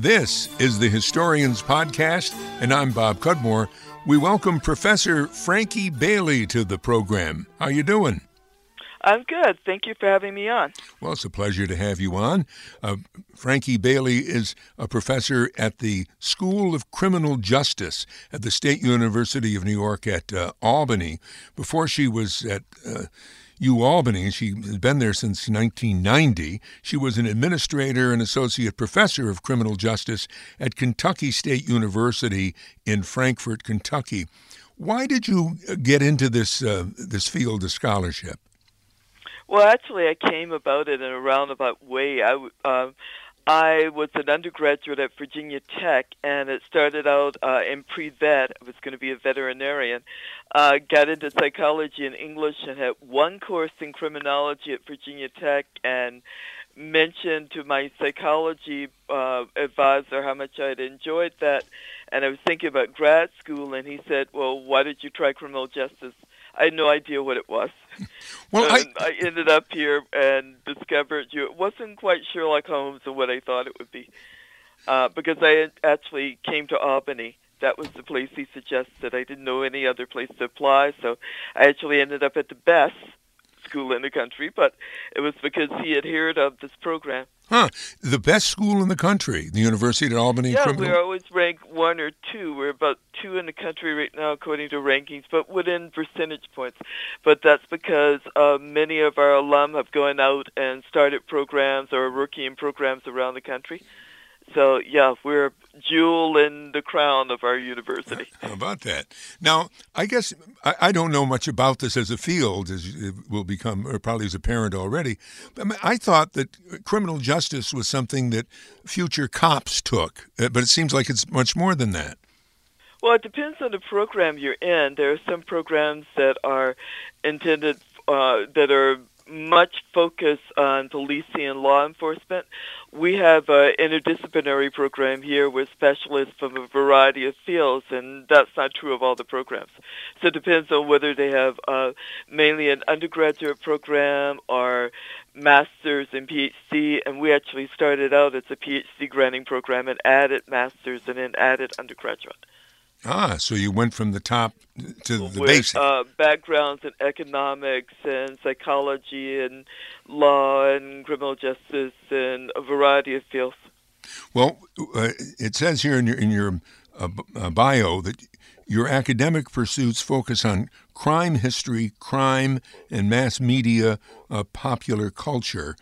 This is the Historians Podcast, and I'm Bob Cudmore. We welcome Professor Frankie Bailey to the program. How are you doing? I'm good. Thank you for having me on. Well, it's a pleasure to have you on. Uh, Frankie Bailey is a professor at the School of Criminal Justice at the State University of New York at uh, Albany. Before she was at uh, U Albany. She has been there since 1990. She was an administrator and associate professor of criminal justice at Kentucky State University in Frankfort, Kentucky. Why did you get into this uh, this field of scholarship? Well, actually, I came about it in a roundabout way. I, uh, I was an undergraduate at Virginia Tech, and it started out uh, in pre-vet. I was going to be a veterinarian. Uh, got into psychology and English, and had one course in criminology at Virginia Tech, and mentioned to my psychology uh, advisor how much I had enjoyed that. And I was thinking about grad school, and he said, "Well, why did you try criminal justice?" I had no idea what it was. well, I... I ended up here and discovered you. It wasn't quite Sherlock Holmes or what I thought it would be, uh, because I actually came to Albany. That was the place he suggested. I didn't know any other place to apply, so I actually ended up at the best school in the country, but it was because he had heard of this program. Huh. The best school in the country, the University at Albany yeah, Criminal? we're always ranked one or two. We're about two in the country right now according to rankings, but within percentage points. But that's because uh, many of our alum have gone out and started programs or are working in programs around the country. So yeah, we're jewel in the crown of our university. How about that? Now, I guess I, I, don't know much about this as a field, as it will become, or probably as a parent already. But I thought that criminal justice was something that future cops took, uh, but it seems like it's much more than that. Well, it depends on the program you're in. There are some programs that are intended uh, that are much focus on policing and law enforcement. We have an interdisciplinary program here with specialists from a variety of fields, and that's not true of all the programs. So it depends on whether they have uh, mainly an undergraduate program or master's and PhD, and we actually started out as a PhD granting program and added master's and then added undergraduate. Ah, so you went from the top to the basic. Uh, backgrounds in economics and psychology and law and criminal justice and a variety of fields. Well, uh, it says here in your in your uh, uh bio that your academic pursuits focus on crime history, crime, and mass media uh, popular culture.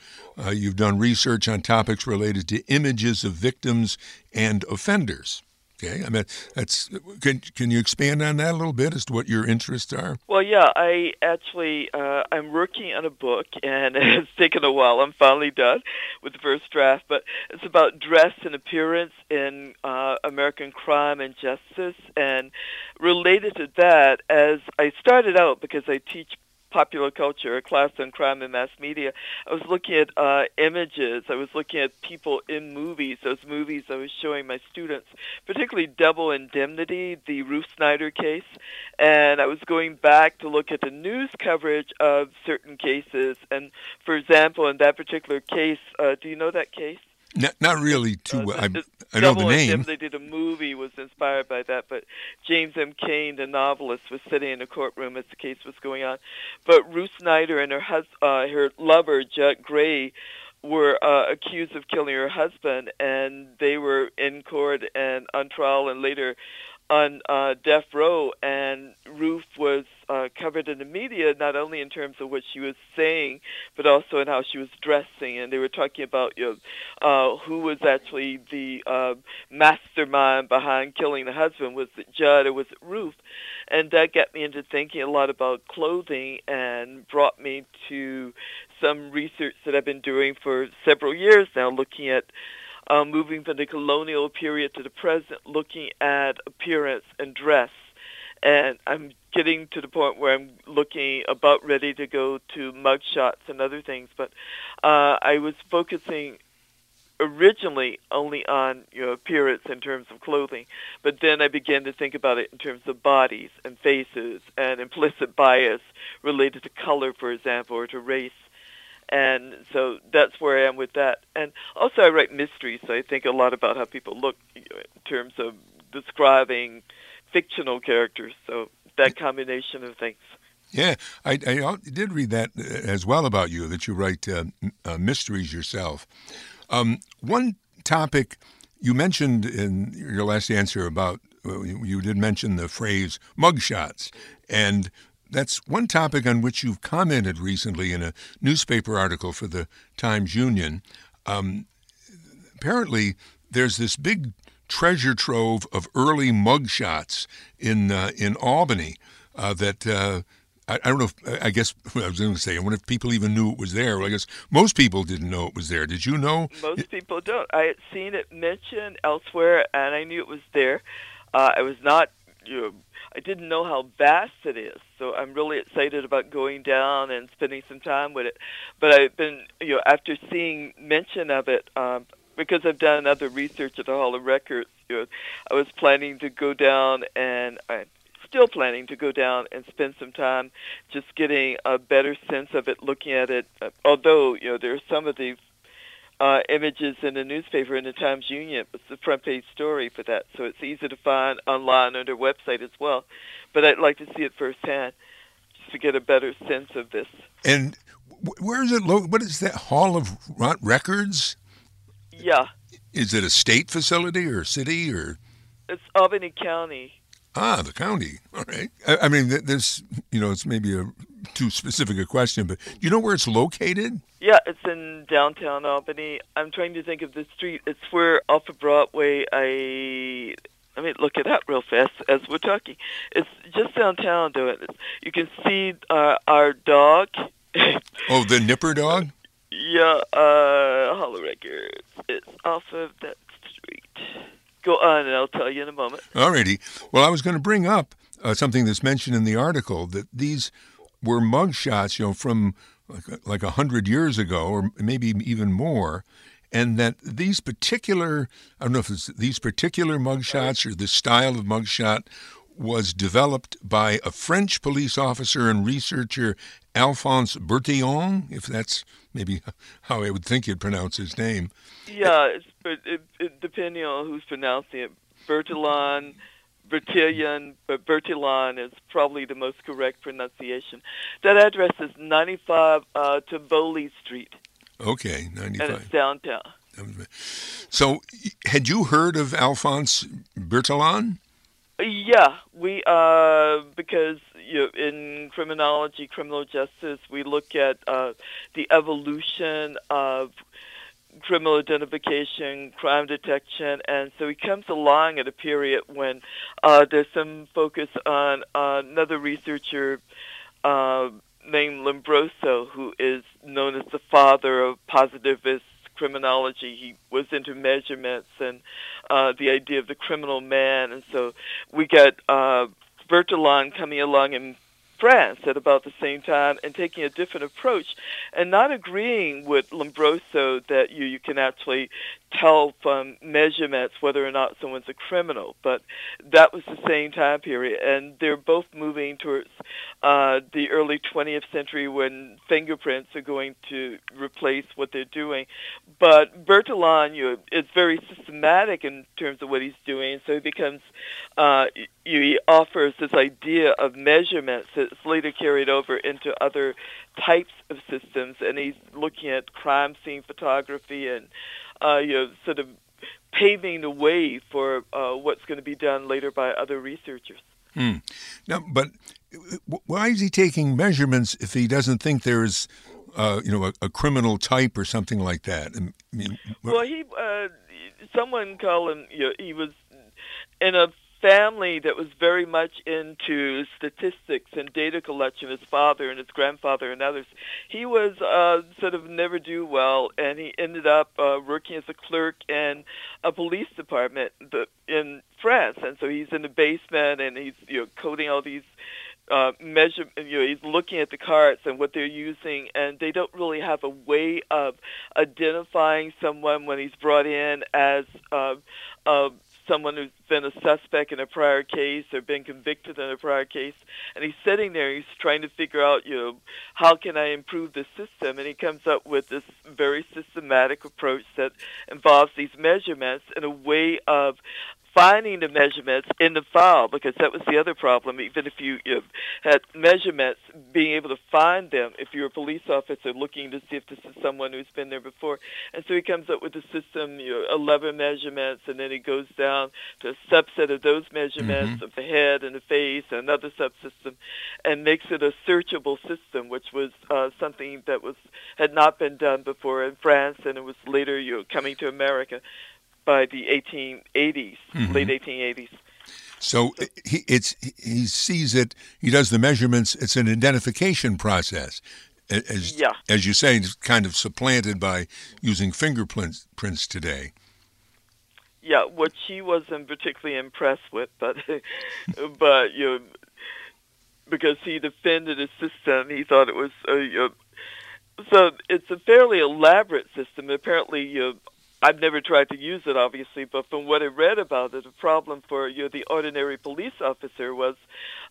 Uh, you've done research on topics related to images of victims and offenders. Okay, I mean that's can can you expand on that a little bit as to what your interests are? Well, yeah, I actually uh, I'm working on a book, and it's taken a while. I'm finally done with the first draft, but it's about dress and appearance in uh, American crime and justice, and related to that, as I started out because I teach popular culture, a class on crime and mass media. I was looking at uh, images. I was looking at people in movies, those movies I was showing my students, particularly Double Indemnity, the Ruth Snyder case. And I was going back to look at the news coverage of certain cases. And for example, in that particular case, uh, do you know that case? Not, not really too. Uh, I, I know the name. They did a movie was inspired by that, but James M. Cain, the novelist, was sitting in a courtroom as the case was going on. But Ruth Snyder and her hus- uh, her lover Judd Gray were uh, accused of killing her husband, and they were in court and on trial, and later on uh, death row, and Ruth was uh, covered in the media not only in terms of what she was saying, but also in how she was dressing. And they were talking about you know, uh, who was actually the uh, mastermind behind killing the husband. Was it Judd or was it Ruth? And that got me into thinking a lot about clothing and brought me to some research that I've been doing for several years now, looking at um, moving from the colonial period to the present, looking at appearance and dress. And I'm getting to the point where I'm looking about ready to go to mug shots and other things. But uh, I was focusing originally only on you know, appearance in terms of clothing, but then I began to think about it in terms of bodies and faces and implicit bias related to color, for example, or to race. And so that's where I am with that. And also, I write mysteries, so I think a lot about how people look in terms of describing fictional characters. So that combination of things. Yeah, I, I did read that uh, as well about you that you write uh, uh, mysteries yourself. Um, one topic you mentioned in your last answer about uh, you did mention the phrase mugshots, and that's one topic on which you've commented recently in a newspaper article for the Times Union. Um, apparently, there's this big treasure trove of early mugshots in uh, in Albany uh, that. Uh, I, I, don't know if I guess I was going to say. I wonder if people even knew it was there. Well, I guess most people didn't know it was there. Did you know? Most people don't. I had seen it mentioned elsewhere, and I knew it was there. Uh, I was not you know, I didn't know how vast it is. So I'm really excited about going down and spending some time with it. But I've been, you know, after seeing mention of it, um, because I've done other research at the Hall of Records, you know, I was planning to go down and I'm still planning to go down and spend some time just getting a better sense of it, looking at it. Although, you know, there are some of the uh, images in the newspaper in the Times Union. It's the front page story for that, so it's easy to find online on their website as well. But I'd like to see it firsthand just to get a better sense of this. And where is it? Lo- what is that Hall of Records? Yeah. Is it a state facility or city or? It's Albany County. Ah, the county. All right. I, I mean, this, you know, it's maybe a too specific a question, but do you know where it's located? Yeah, it's in downtown Albany. I'm trying to think of the street. It's where off of Broadway. I let me look it up real fast as we're talking. It's just downtown. Do it. You can see uh, our dog. oh, the Nipper dog. Yeah, uh, Hall of Records. It's off of that street. Go on, and I'll tell you in a moment. Alrighty. Well, I was going to bring up uh, something that's mentioned in the article that these were mugshots, you know, from like a hundred years ago, or maybe even more, and that these particular I don't know if it's these particular mug mugshots or the style of mugshot was developed by a French police officer and researcher, Alphonse Bertillon, if that's maybe how I would think you'd pronounce his name. Yeah, it's, it, it, depending on who's pronouncing it, Bertillon, Bertillon, but Bertillon is probably the most correct pronunciation. That address is 95 uh, Tivoli Street. Okay, 95. And it's downtown. So, had you heard of Alphonse Bertillon? Yeah, we uh, because you know, in criminology, criminal justice, we look at uh, the evolution of criminal identification, crime detection, and so he comes along at a period when uh, there's some focus on uh, another researcher uh, named Lombroso, who is known as the father of positivist criminology. He was into measurements and uh, the idea of the criminal man, and so we got uh, Bertillon coming along and France at about the same time and taking a different approach and not agreeing with Lombroso that you, you can actually tell from measurements whether or not someone's a criminal. But that was the same time period, and they're both moving towards uh, the early 20th century when fingerprints are going to replace what they're doing. But know, is very systematic in terms of what he's doing, so he becomes uh, he offers this idea of measurements that's later carried over into other types of systems, and he's looking at crime scene photography and uh, you know sort of paving the way for uh, what's going to be done later by other researchers. Hmm. Now, but why is he taking measurements if he doesn't think there's, uh, you know, a, a, criminal type or something like that? I mean, well, he, uh, someone called him. You know, he was in a family that was very much into statistics and data collection, his father and his grandfather and others. He was uh, sort of never do well, and he ended up uh, working as a clerk in a police department in France. And so he's in the basement and he's you know coding all these uh, measure. You know, he's looking at the carts and what they're using, and they don't really have a way of identifying someone when he's brought in as uh, a someone who's been a suspect in a prior case or been convicted in a prior case, and he's sitting there, he's trying to figure out, you know, how can I improve the system, and he comes up with this very systematic approach that involves these measurements in a way of finding the measurements in the file because that was the other problem. Even if you, you had measurements, being able to find them if you're a police officer looking to see if this is someone who's been there before. And so he comes up with a system, you know, 11 measurements, and then he goes down to a subset of those measurements mm-hmm. of the head and the face, and another subsystem, and makes it a searchable system, which was uh, something that was had not been done before in France, and it was later you know, coming to America by the 1880s, mm-hmm. late 1880s. So he, it's he sees it. He does the measurements. It's an identification process, as yeah. as you say, it's kind of supplanted by using fingerprints prints today. Yeah, what she wasn't particularly impressed with, but but you know, because he defended his system, he thought it was uh, you know, so it's a fairly elaborate system. Apparently, you know, I've never tried to use it, obviously, but from what I read about it, the problem for you know, the ordinary police officer was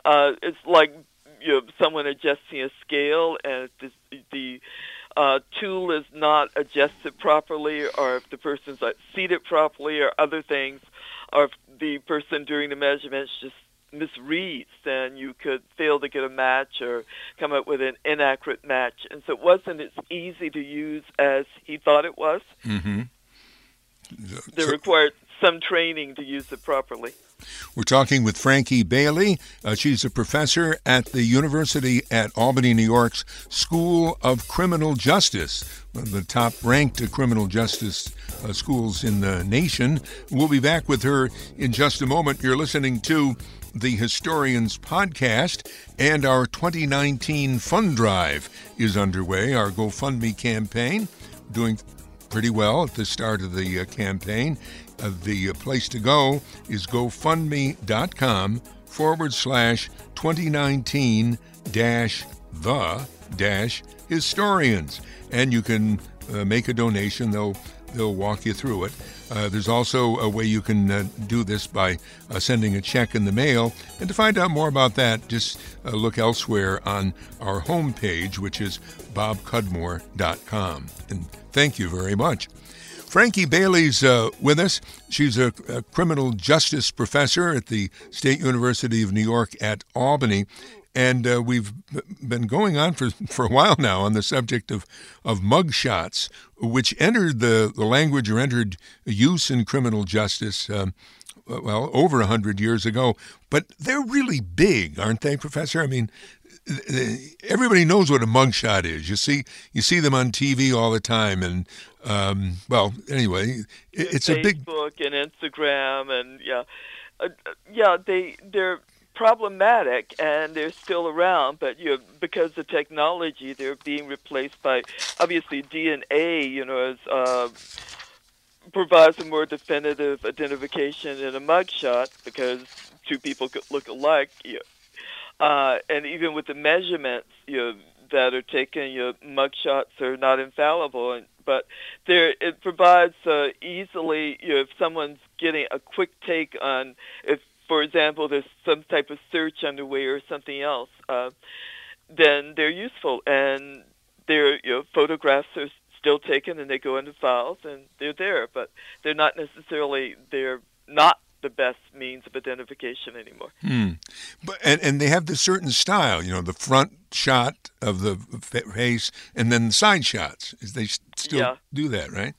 uh, it's like you know, someone adjusting a scale, and the, the uh, tool is not adjusted properly, or if the person's seated properly, or other things, or if the person during the measurements just misreads, then you could fail to get a match or come up with an inaccurate match. And so it wasn't as easy to use as he thought it was. Mm-hmm. They require some training to use it properly. We're talking with Frankie Bailey. Uh, she's a professor at the University at Albany, New York's School of Criminal Justice, one of the top ranked criminal justice uh, schools in the nation. We'll be back with her in just a moment. You're listening to the Historians Podcast, and our 2019 Fund Drive is underway, our GoFundMe campaign, doing pretty well at the start of the uh, campaign. Uh, the uh, place to go is gofundme.com forward slash 2019 dash the dash historians. And you can uh, make a donation. They'll they'll walk you through it. Uh, there's also a way you can uh, do this by uh, sending a check in the mail. And to find out more about that, just uh, look elsewhere on our homepage, which is bobcudmore.com. And thank you very much. Frankie Bailey's uh, with us. She's a, a, criminal justice professor at the State University of New York at Albany. And uh, we've been going on for, for a while now on the subject of, of mugshots, which entered the, the language or entered use in criminal justice, um, well, over a 100 years ago. But they're really big, aren't they, Professor? I mean, everybody knows what a mugshot is. You see, you see them on TV all the time, and um, well, anyway, it's Facebook a big Facebook and Instagram, and yeah, uh, yeah, they they're problematic and they're still around, but you because of technology, they're being replaced by obviously DNA. You know, as uh, provides a more definitive identification in a mugshot because two people could look alike. You know. Uh, and even with the measurements, you know, that are taken, you know, mugshots are not infallible, and, but there it provides uh, easily, you know, if someone's getting a quick take on if for example, there's some type of search underway or something else, uh, then they're useful. And their you know, photographs are still taken and they go into files and they're there, but they're not necessarily they're not the best means of identification anymore. Hmm. But and, and they have the certain style, you know, the front shot of the face and then the side shots. They still yeah. do that, right?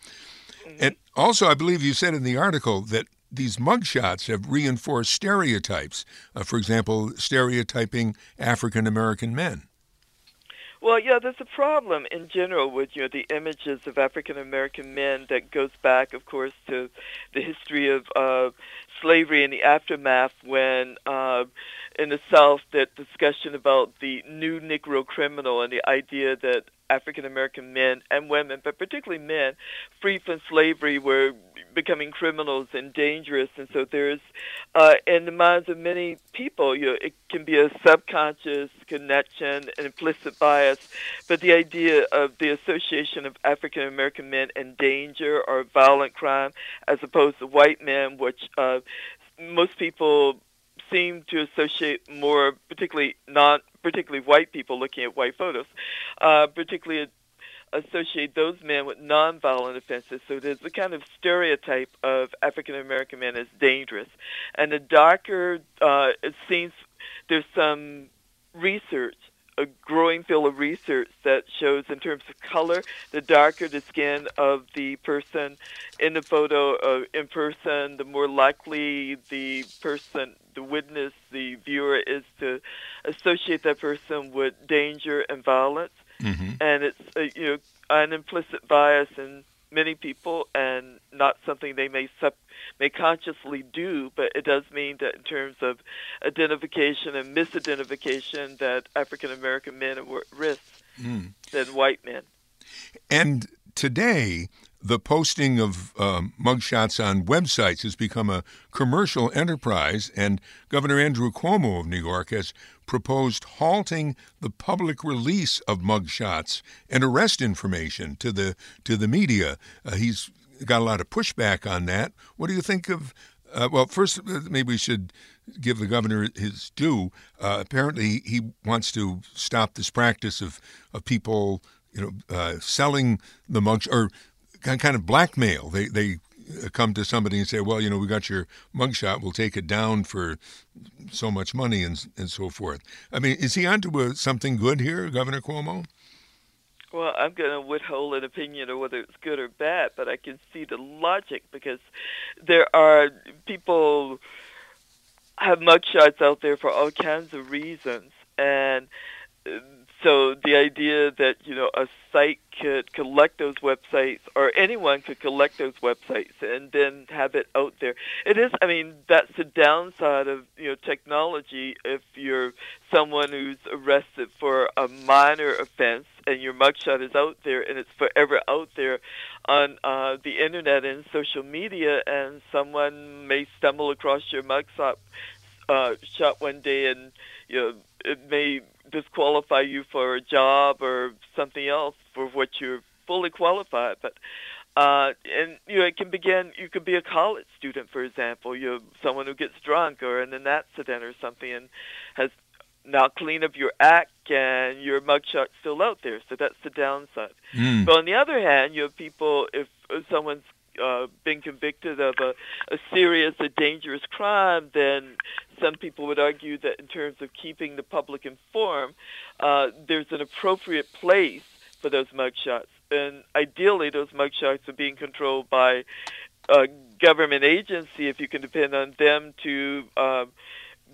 Mm-hmm. And also, I believe you said in the article that these mugshots have reinforced stereotypes. Uh, for example, stereotyping African American men. Well, yeah, there's a problem in general with you know the images of African American men that goes back, of course, to the history of uh, slavery and the aftermath when uh, in the South that discussion about the new Negro criminal and the idea that African American men and women, but particularly men, free from slavery, were becoming criminals and dangerous. And so there's, uh, in the minds of many people, you know, it can be a subconscious connection, an implicit bias. But the idea of the association of African American men and danger or violent crime, as opposed to white men, which uh, most people seem to associate more, particularly non, particularly white people looking at white photos, uh, particularly associate those men with nonviolent offenses. So there's a kind of stereotype of African American men as dangerous, and the darker uh, it seems there's some research a growing field of research that shows in terms of color, the darker the skin of the person in the photo uh, in person, the more likely the person, the witness, the viewer is to associate that person with danger and violence. Mm-hmm. And it's uh, you know an implicit bias in many people and not something they may sub- may consciously do, but it does mean that in terms of identification and misidentification, that African American men are at risk mm. than white men. And today, the posting of um, mugshots on websites has become a commercial enterprise, and Governor Andrew Cuomo of New York has proposed halting the public release of mugshots and arrest information to the to the media. Uh, he's got a lot of pushback on that. What do you think of? Uh, well, first, uh, maybe we should give the governor his due. Uh, apparently, he wants to stop this practice of of people, you know, uh, selling the mugs or kind of blackmail. They they uh, come to somebody and say, "Well, you know, we got your mugshot. We'll take it down for so much money and and so forth." I mean, is he onto a, something good here, Governor Cuomo? Well, I'm going to withhold an opinion of whether it's good or bad, but I can see the logic because there are people have mugshots out there for all kinds of reasons, and uh, so the idea that you know a site could collect those websites or anyone could collect those websites and then have it out there. It is i mean that's the downside of you know technology. If you're someone who's arrested for a minor offense and your mugshot is out there and it's forever out there on uh, the internet and social media and someone may stumble across your mugshot uh, shot one day and you know it may disqualify you for a job or something else for what you're fully qualified. But uh, and you know, it can begin. You could be a college student, for example. You're someone who gets drunk or in an accident or something, and has now clean up your act, and your mugshot's still out there. So that's the downside. Mm. But on the other hand, you have people. If someone's uh, been convicted of a, a serious, a dangerous crime, then some people would argue that in terms of keeping the public informed, uh, there's an appropriate place for those mugshots. And ideally, those mugshots are being controlled by a government agency if you can depend on them to um,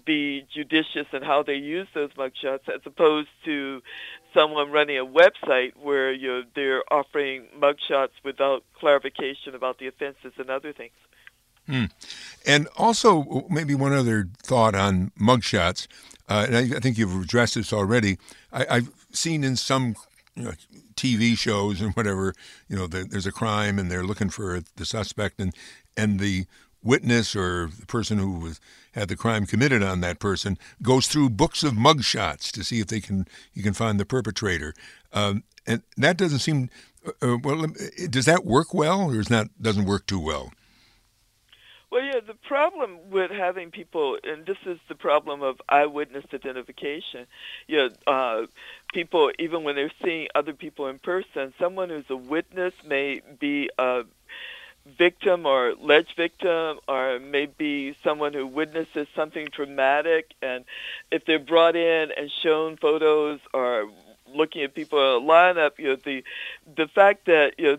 be judicious in how they use those mugshots as opposed to someone running a website where you they're offering mugshots without clarification about the offenses and other things. Hmm. And also, maybe one other thought on mugshots, uh, and I, I, think you've addressed this already. I, have seen in some you know, TV shows and whatever, you know, the, there's a crime and they're looking for the suspect, and and the witness or the person who was, had the crime committed on that person goes through books of mugshots to see if they can you can find the perpetrator, um, and that doesn't seem uh, uh well. Does that work well, or is that doesn't work too well? Well, yeah, the problem with having people, and this is the problem of eyewitness identification. You know, uh, people, even when they're seeing other people in person, someone who's a witness may be a victim or alleged victim or maybe someone who witnesses something traumatic and if they're brought in and shown photos or looking at people in a lineup you know the the fact that you know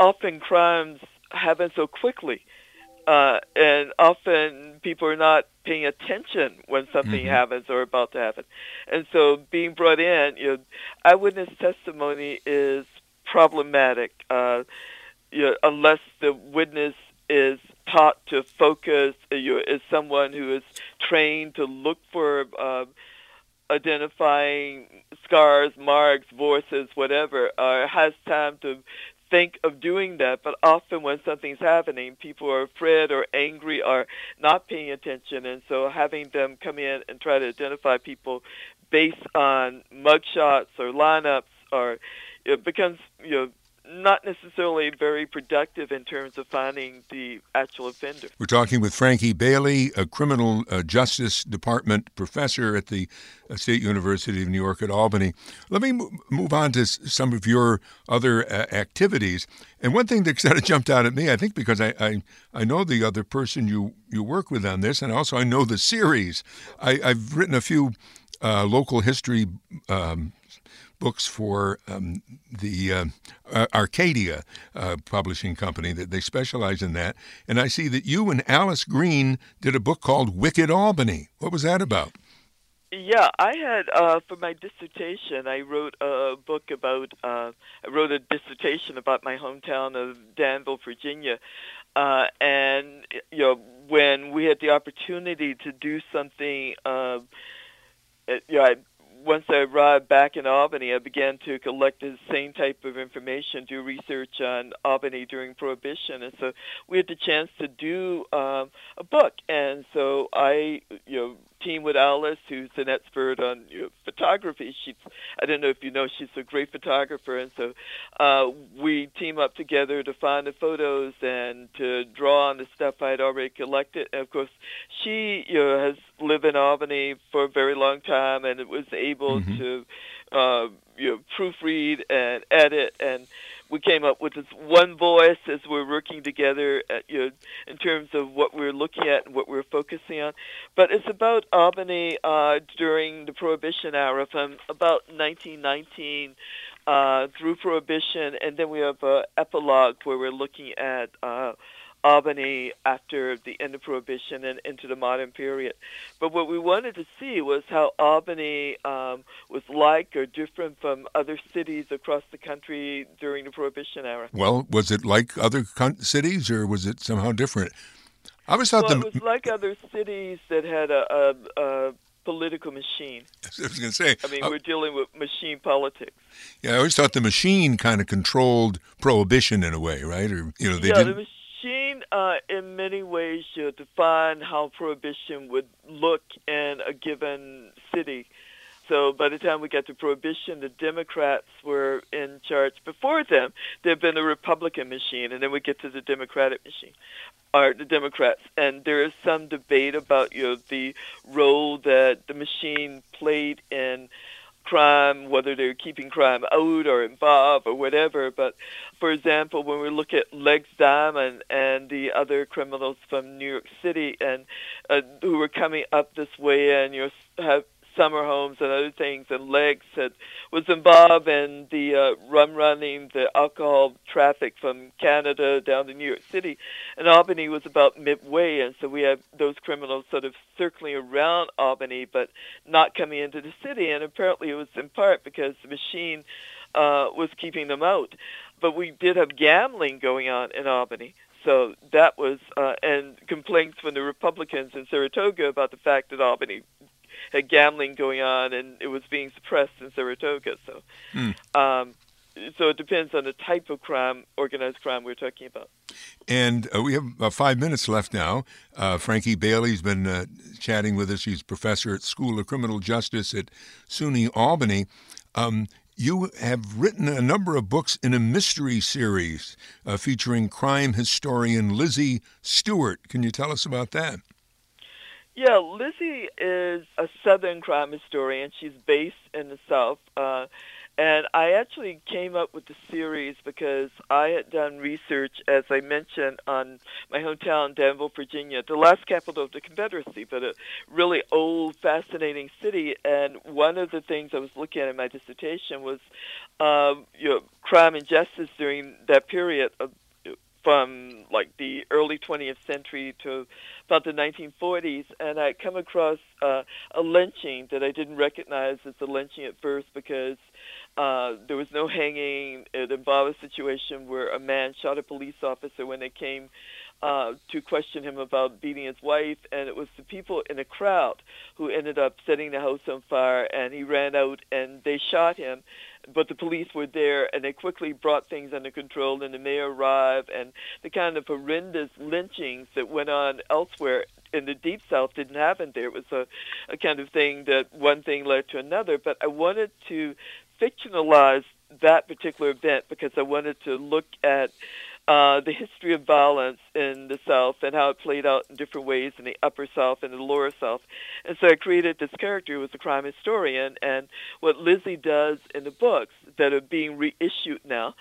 often crimes happen so quickly uh and often people are not paying attention when something mm-hmm. happens or about to happen and so being brought in you know eyewitness testimony is problematic uh you know, unless the witness is taught to focus, uh, you is someone who is trained to look for uh, identifying scars, marks, voices, whatever, uh, has time to think of doing that, but often when something's happening, people are afraid or angry or not paying attention, and so having them come in and try to identify people based on mugshots or lineups or it becomes you know not necessarily very productive in terms of finding the actual offender. We're talking with Frankie Bailey, a criminal uh, justice department professor at the uh, State University of New York at Albany. Let me move on to some of your other uh, activities. And one thing that kind of jumped out at me, I think because I, I, I, know the other person you, you work with on this, and also I know the series. I, have written a few uh, local history um, books for um, the uh, Arcadia uh, publishing company that they specialize in that. And I see that you and Alice Green did a book called Wicked Albany. What was that about? Yeah, I had uh, for my dissertation. I wrote a book about. Uh, I wrote a dissertation about my hometown of Danville, Virginia, uh, and you know when we had the opportunity to do something. Uh, you know, I once I arrived back in Albany, I began to collect the same type of information, do research on Albany during Prohibition, and so we had the chance to do um, a book. And so I, you know, team with Alice, who's an expert on you know, photography. She's I don't know if you know she's a great photographer, and so uh, we team up together to find the photos and to draw on the stuff I had already collected. And of course, she you know has lived in Albany for a very long time and was able mm-hmm. to uh, you know proofread and edit and we came up with this one voice as we're working together at, you know, in terms of what we're looking at and what we're focusing on. But it's about Albany uh, during the Prohibition era from about 1919 uh, through Prohibition, and then we have an epilogue where we're looking at uh, Albany after the end of Prohibition and into the modern period. But what we wanted to see was how Albany um, was like or different from other cities across the country during the Prohibition era. Well, was it like other cities or was it somehow different? I always thought well, the... it was like other cities that had a, a, a political machine. I was going to say. I mean, uh, we're dealing with machine politics. Yeah, I always thought the machine kind of controlled prohibition in a way, right? Or you know, they yeah, didn't. The machine, uh, in many ways, you define how prohibition would look in a given city. So by the time we got to prohibition, the Democrats were in charge. Before them, there had been a Republican machine, and then we get to the Democratic machine, or the Democrats. And there is some debate about you know the role that the machine played in crime, whether they're keeping crime out or involved or whatever. But for example, when we look at Legs Diamond and the other criminals from New York City and uh, who were coming up this way and you have summer homes and other things, and Legs had, was involved in the uh, rum running, the alcohol traffic from Canada down to New York City. And Albany was about midway, and so we had those criminals sort of circling around Albany, but not coming into the city. And apparently it was in part because the machine uh, was keeping them out. But we did have gambling going on in Albany. So that was, uh, and complaints from the Republicans in Saratoga about the fact that Albany had gambling going on and it was being suppressed in Saratoga. So, mm. um, so it depends on the type of crime, organized crime we're talking about. And uh, we have about five minutes left now. Uh, Frankie Bailey's been uh, chatting with us. He's professor at School of Criminal Justice at SUNY Albany. Um, you have written a number of books in a mystery series uh, featuring crime historian Lizzie Stewart. Can you tell us about that? Yeah, Lizzie is a Southern crime historian. She's based in the South. Uh, and I actually came up with the series because I had done research, as I mentioned, on my hometown, Danville, Virginia, the last capital of the Confederacy, but a really old, fascinating city. And one of the things I was looking at in my dissertation was, um, you know, crime and justice during that period of from like the early 20th century to about the 1940s, and I come across uh, a lynching that I didn't recognize as a lynching at first because uh, there was no hanging. It involved a situation where a man shot a police officer when they came uh, to question him about beating his wife, and it was the people in a crowd who ended up setting the house on fire, and he ran out and they shot him. But the police were there, and they quickly brought things under control, and the mayor arrived, and the kind of horrendous lynchings that went on elsewhere in the deep south didn't happen there. It was a, a kind of thing that one thing led to another. But I wanted to fictionalize that particular event because I wanted to look at uh, the history of violence in the South and how it played out in different ways in the Upper South and the Lower South. And so I created this character who was a crime historian. And what Lizzie does in the books that are being reissued now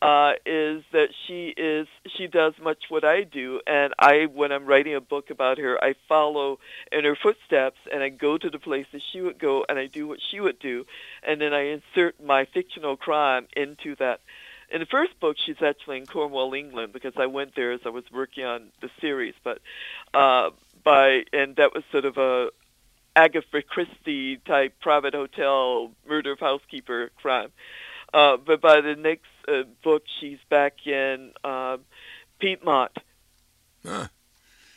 uh, is that she is she does much what I do, and I when I'm writing a book about her, I follow in her footsteps, and I go to the places she would go, and I do what she would do, and then I insert my fictional crime into that. In the first book, she's actually in Cornwall, England, because I went there as I was working on the series. But uh, by and that was sort of a Agatha Christie type private hotel murder of housekeeper crime. Uh, but by the next uh, book, she's back in uh, Piedmont, huh.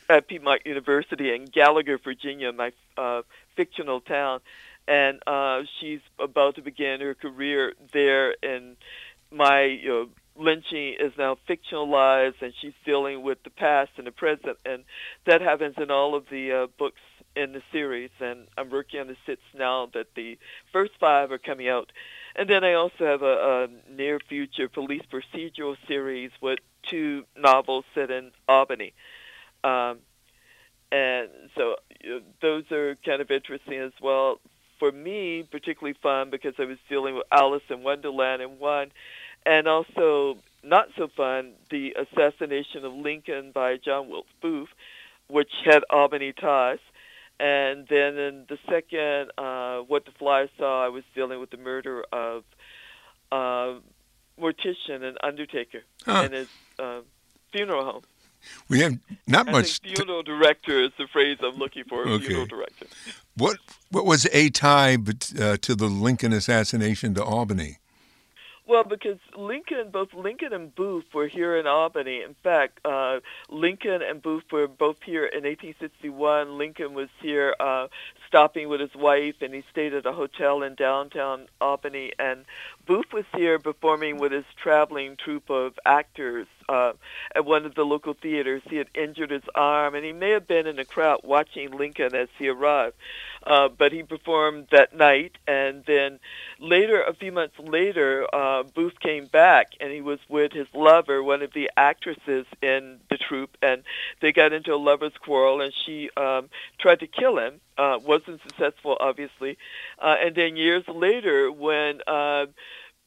at Piedmont University in Gallagher, Virginia, my uh, fictional town, and uh, she's about to begin her career there. And my you know, lynching is now fictionalized, and she's dealing with the past and the present, and that happens in all of the uh, books in the series. And I'm working on the six now that the first five are coming out and then I also have a, a near future police procedural series with two novels set in Albany. Um, and so know, those are kind of interesting as well. For me, particularly fun because I was dealing with Alice in Wonderland in one, and also not so fun, the assassination of Lincoln by John Wilkes Booth, which had Albany ties. And then in the second, uh, What the Fly Saw, I was dealing with the murder of uh, mortician and undertaker huh. in his uh, funeral home. We have not I much. funeral t- director is the phrase I'm looking for. Okay. Funeral director. What what was a tie uh, to the Lincoln assassination to Albany? Well, because Lincoln, both Lincoln and Booth were here in Albany. In fact, uh, Lincoln and Booth were both here in 1861. Lincoln was here uh, stopping with his wife, and he stayed at a hotel in downtown Albany. And Booth was here performing with his traveling troupe of actors uh, at one of the local theaters. He had injured his arm, and he may have been in the crowd watching Lincoln as he arrived. Uh, but he performed that night, and then later, a few months later, uh, Booth came back, and he was with his lover, one of the actresses in the troupe, and they got into a lovers' quarrel, and she um, tried to kill him. Uh, wasn't successful, obviously. Uh, and then years later, when uh,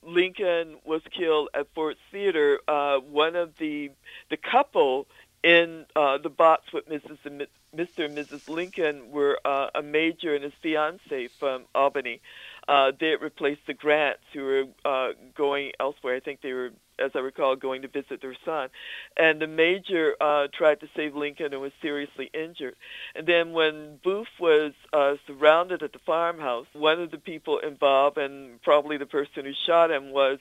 Lincoln was killed at Ford's Theater, uh, one of the the couple in uh, the box with Mrs. and Mr. and Mrs. Lincoln were uh, a major and his fiance from Albany. Uh, they replaced the Grants who were uh, going elsewhere. I think they were, as I recall, going to visit their son. And the major uh, tried to save Lincoln and was seriously injured. And then when Booth was uh, surrounded at the farmhouse, one of the people involved, and probably the person who shot him, was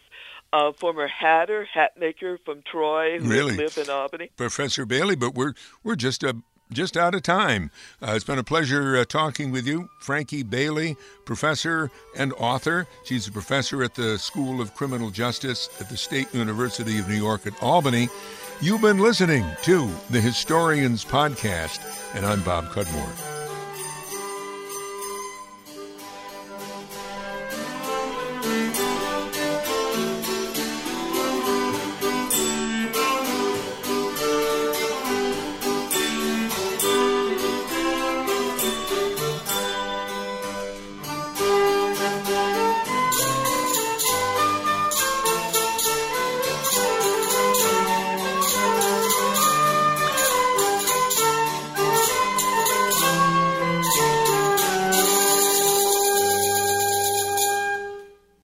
a former hatter, hat maker from Troy, who really? in Albany. Professor Bailey, but we're we're just a just out of time. Uh, it's been a pleasure uh, talking with you, Frankie Bailey, professor and author. She's a professor at the School of Criminal Justice at the State University of New York at Albany. You've been listening to the Historians Podcast, and I'm Bob Cudmore.